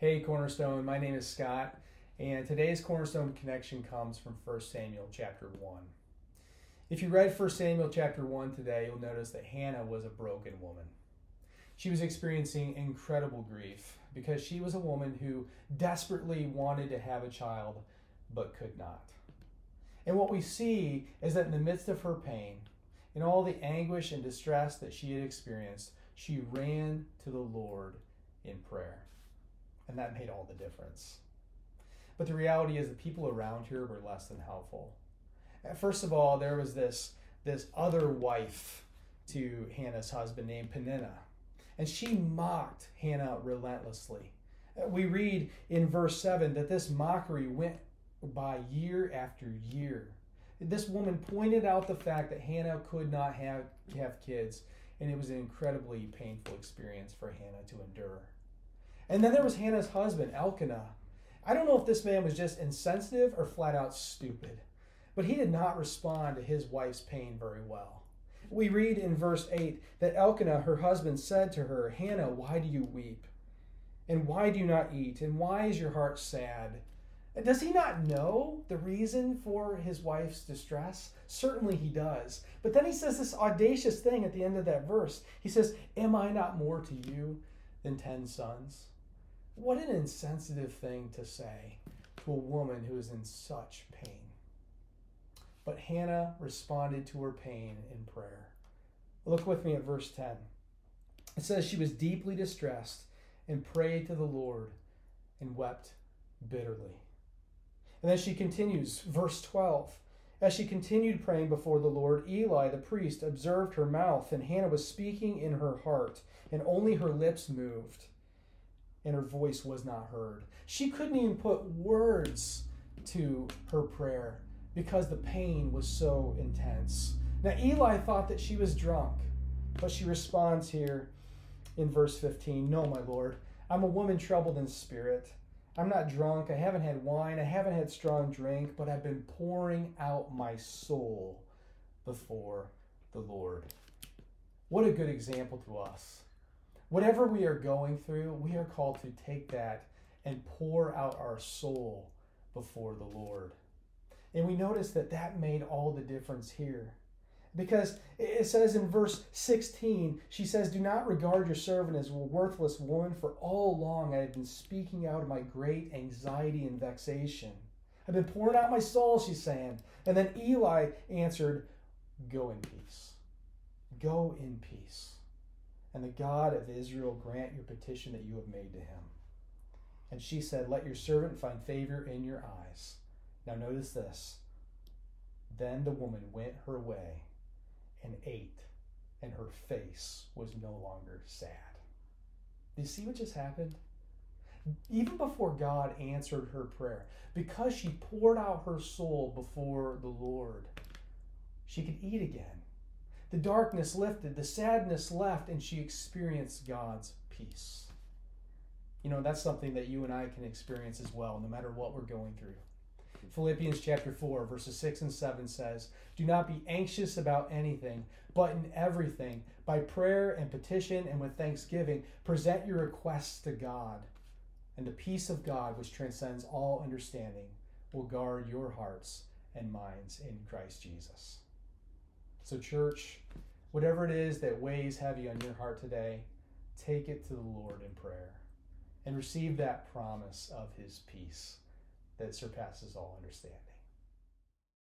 Hey, Cornerstone, my name is Scott, and today's Cornerstone connection comes from 1 Samuel chapter 1. If you read 1 Samuel chapter 1 today, you'll notice that Hannah was a broken woman. She was experiencing incredible grief because she was a woman who desperately wanted to have a child but could not. And what we see is that in the midst of her pain, in all the anguish and distress that she had experienced, she ran to the Lord in prayer. And that made all the difference. But the reality is, the people around here were less than helpful. Uh, first of all, there was this, this other wife to Hannah's husband named Peninnah, and she mocked Hannah relentlessly. Uh, we read in verse 7 that this mockery went by year after year. This woman pointed out the fact that Hannah could not have, have kids, and it was an incredibly painful experience for Hannah to endure. And then there was Hannah's husband, Elkanah. I don't know if this man was just insensitive or flat out stupid, but he did not respond to his wife's pain very well. We read in verse 8 that Elkanah, her husband, said to her, Hannah, why do you weep? And why do you not eat? And why is your heart sad? Does he not know the reason for his wife's distress? Certainly he does. But then he says this audacious thing at the end of that verse. He says, Am I not more to you than ten sons? What an insensitive thing to say to a woman who is in such pain. But Hannah responded to her pain in prayer. Look with me at verse 10. It says, She was deeply distressed and prayed to the Lord and wept bitterly. And then she continues, verse 12. As she continued praying before the Lord, Eli the priest observed her mouth, and Hannah was speaking in her heart, and only her lips moved, and her voice was not heard. She couldn't even put words to her prayer because the pain was so intense. Now, Eli thought that she was drunk, but she responds here in verse 15 No, my Lord, I'm a woman troubled in spirit. I'm not drunk. I haven't had wine. I haven't had strong drink, but I've been pouring out my soul before the Lord. What a good example to us. Whatever we are going through, we are called to take that and pour out our soul before the Lord. And we notice that that made all the difference here. Because it says in verse 16, she says, Do not regard your servant as a worthless woman, for all along I have been speaking out of my great anxiety and vexation. I've been pouring out my soul, she's saying. And then Eli answered, Go in peace. Go in peace. And the God of Israel grant your petition that you have made to him. And she said, Let your servant find favor in your eyes. Now notice this. Then the woman went her way and ate, and her face was no longer sad. Do you see what just happened? Even before God answered her prayer, because she poured out her soul before the Lord, she could eat again. The darkness lifted, the sadness left, and she experienced God's peace. You know, that's something that you and I can experience as well, no matter what we're going through. Philippians chapter 4, verses 6 and 7 says, Do not be anxious about anything, but in everything, by prayer and petition and with thanksgiving, present your requests to God. And the peace of God, which transcends all understanding, will guard your hearts and minds in Christ Jesus. So, church, whatever it is that weighs heavy on your heart today, take it to the Lord in prayer and receive that promise of his peace that surpasses all understanding.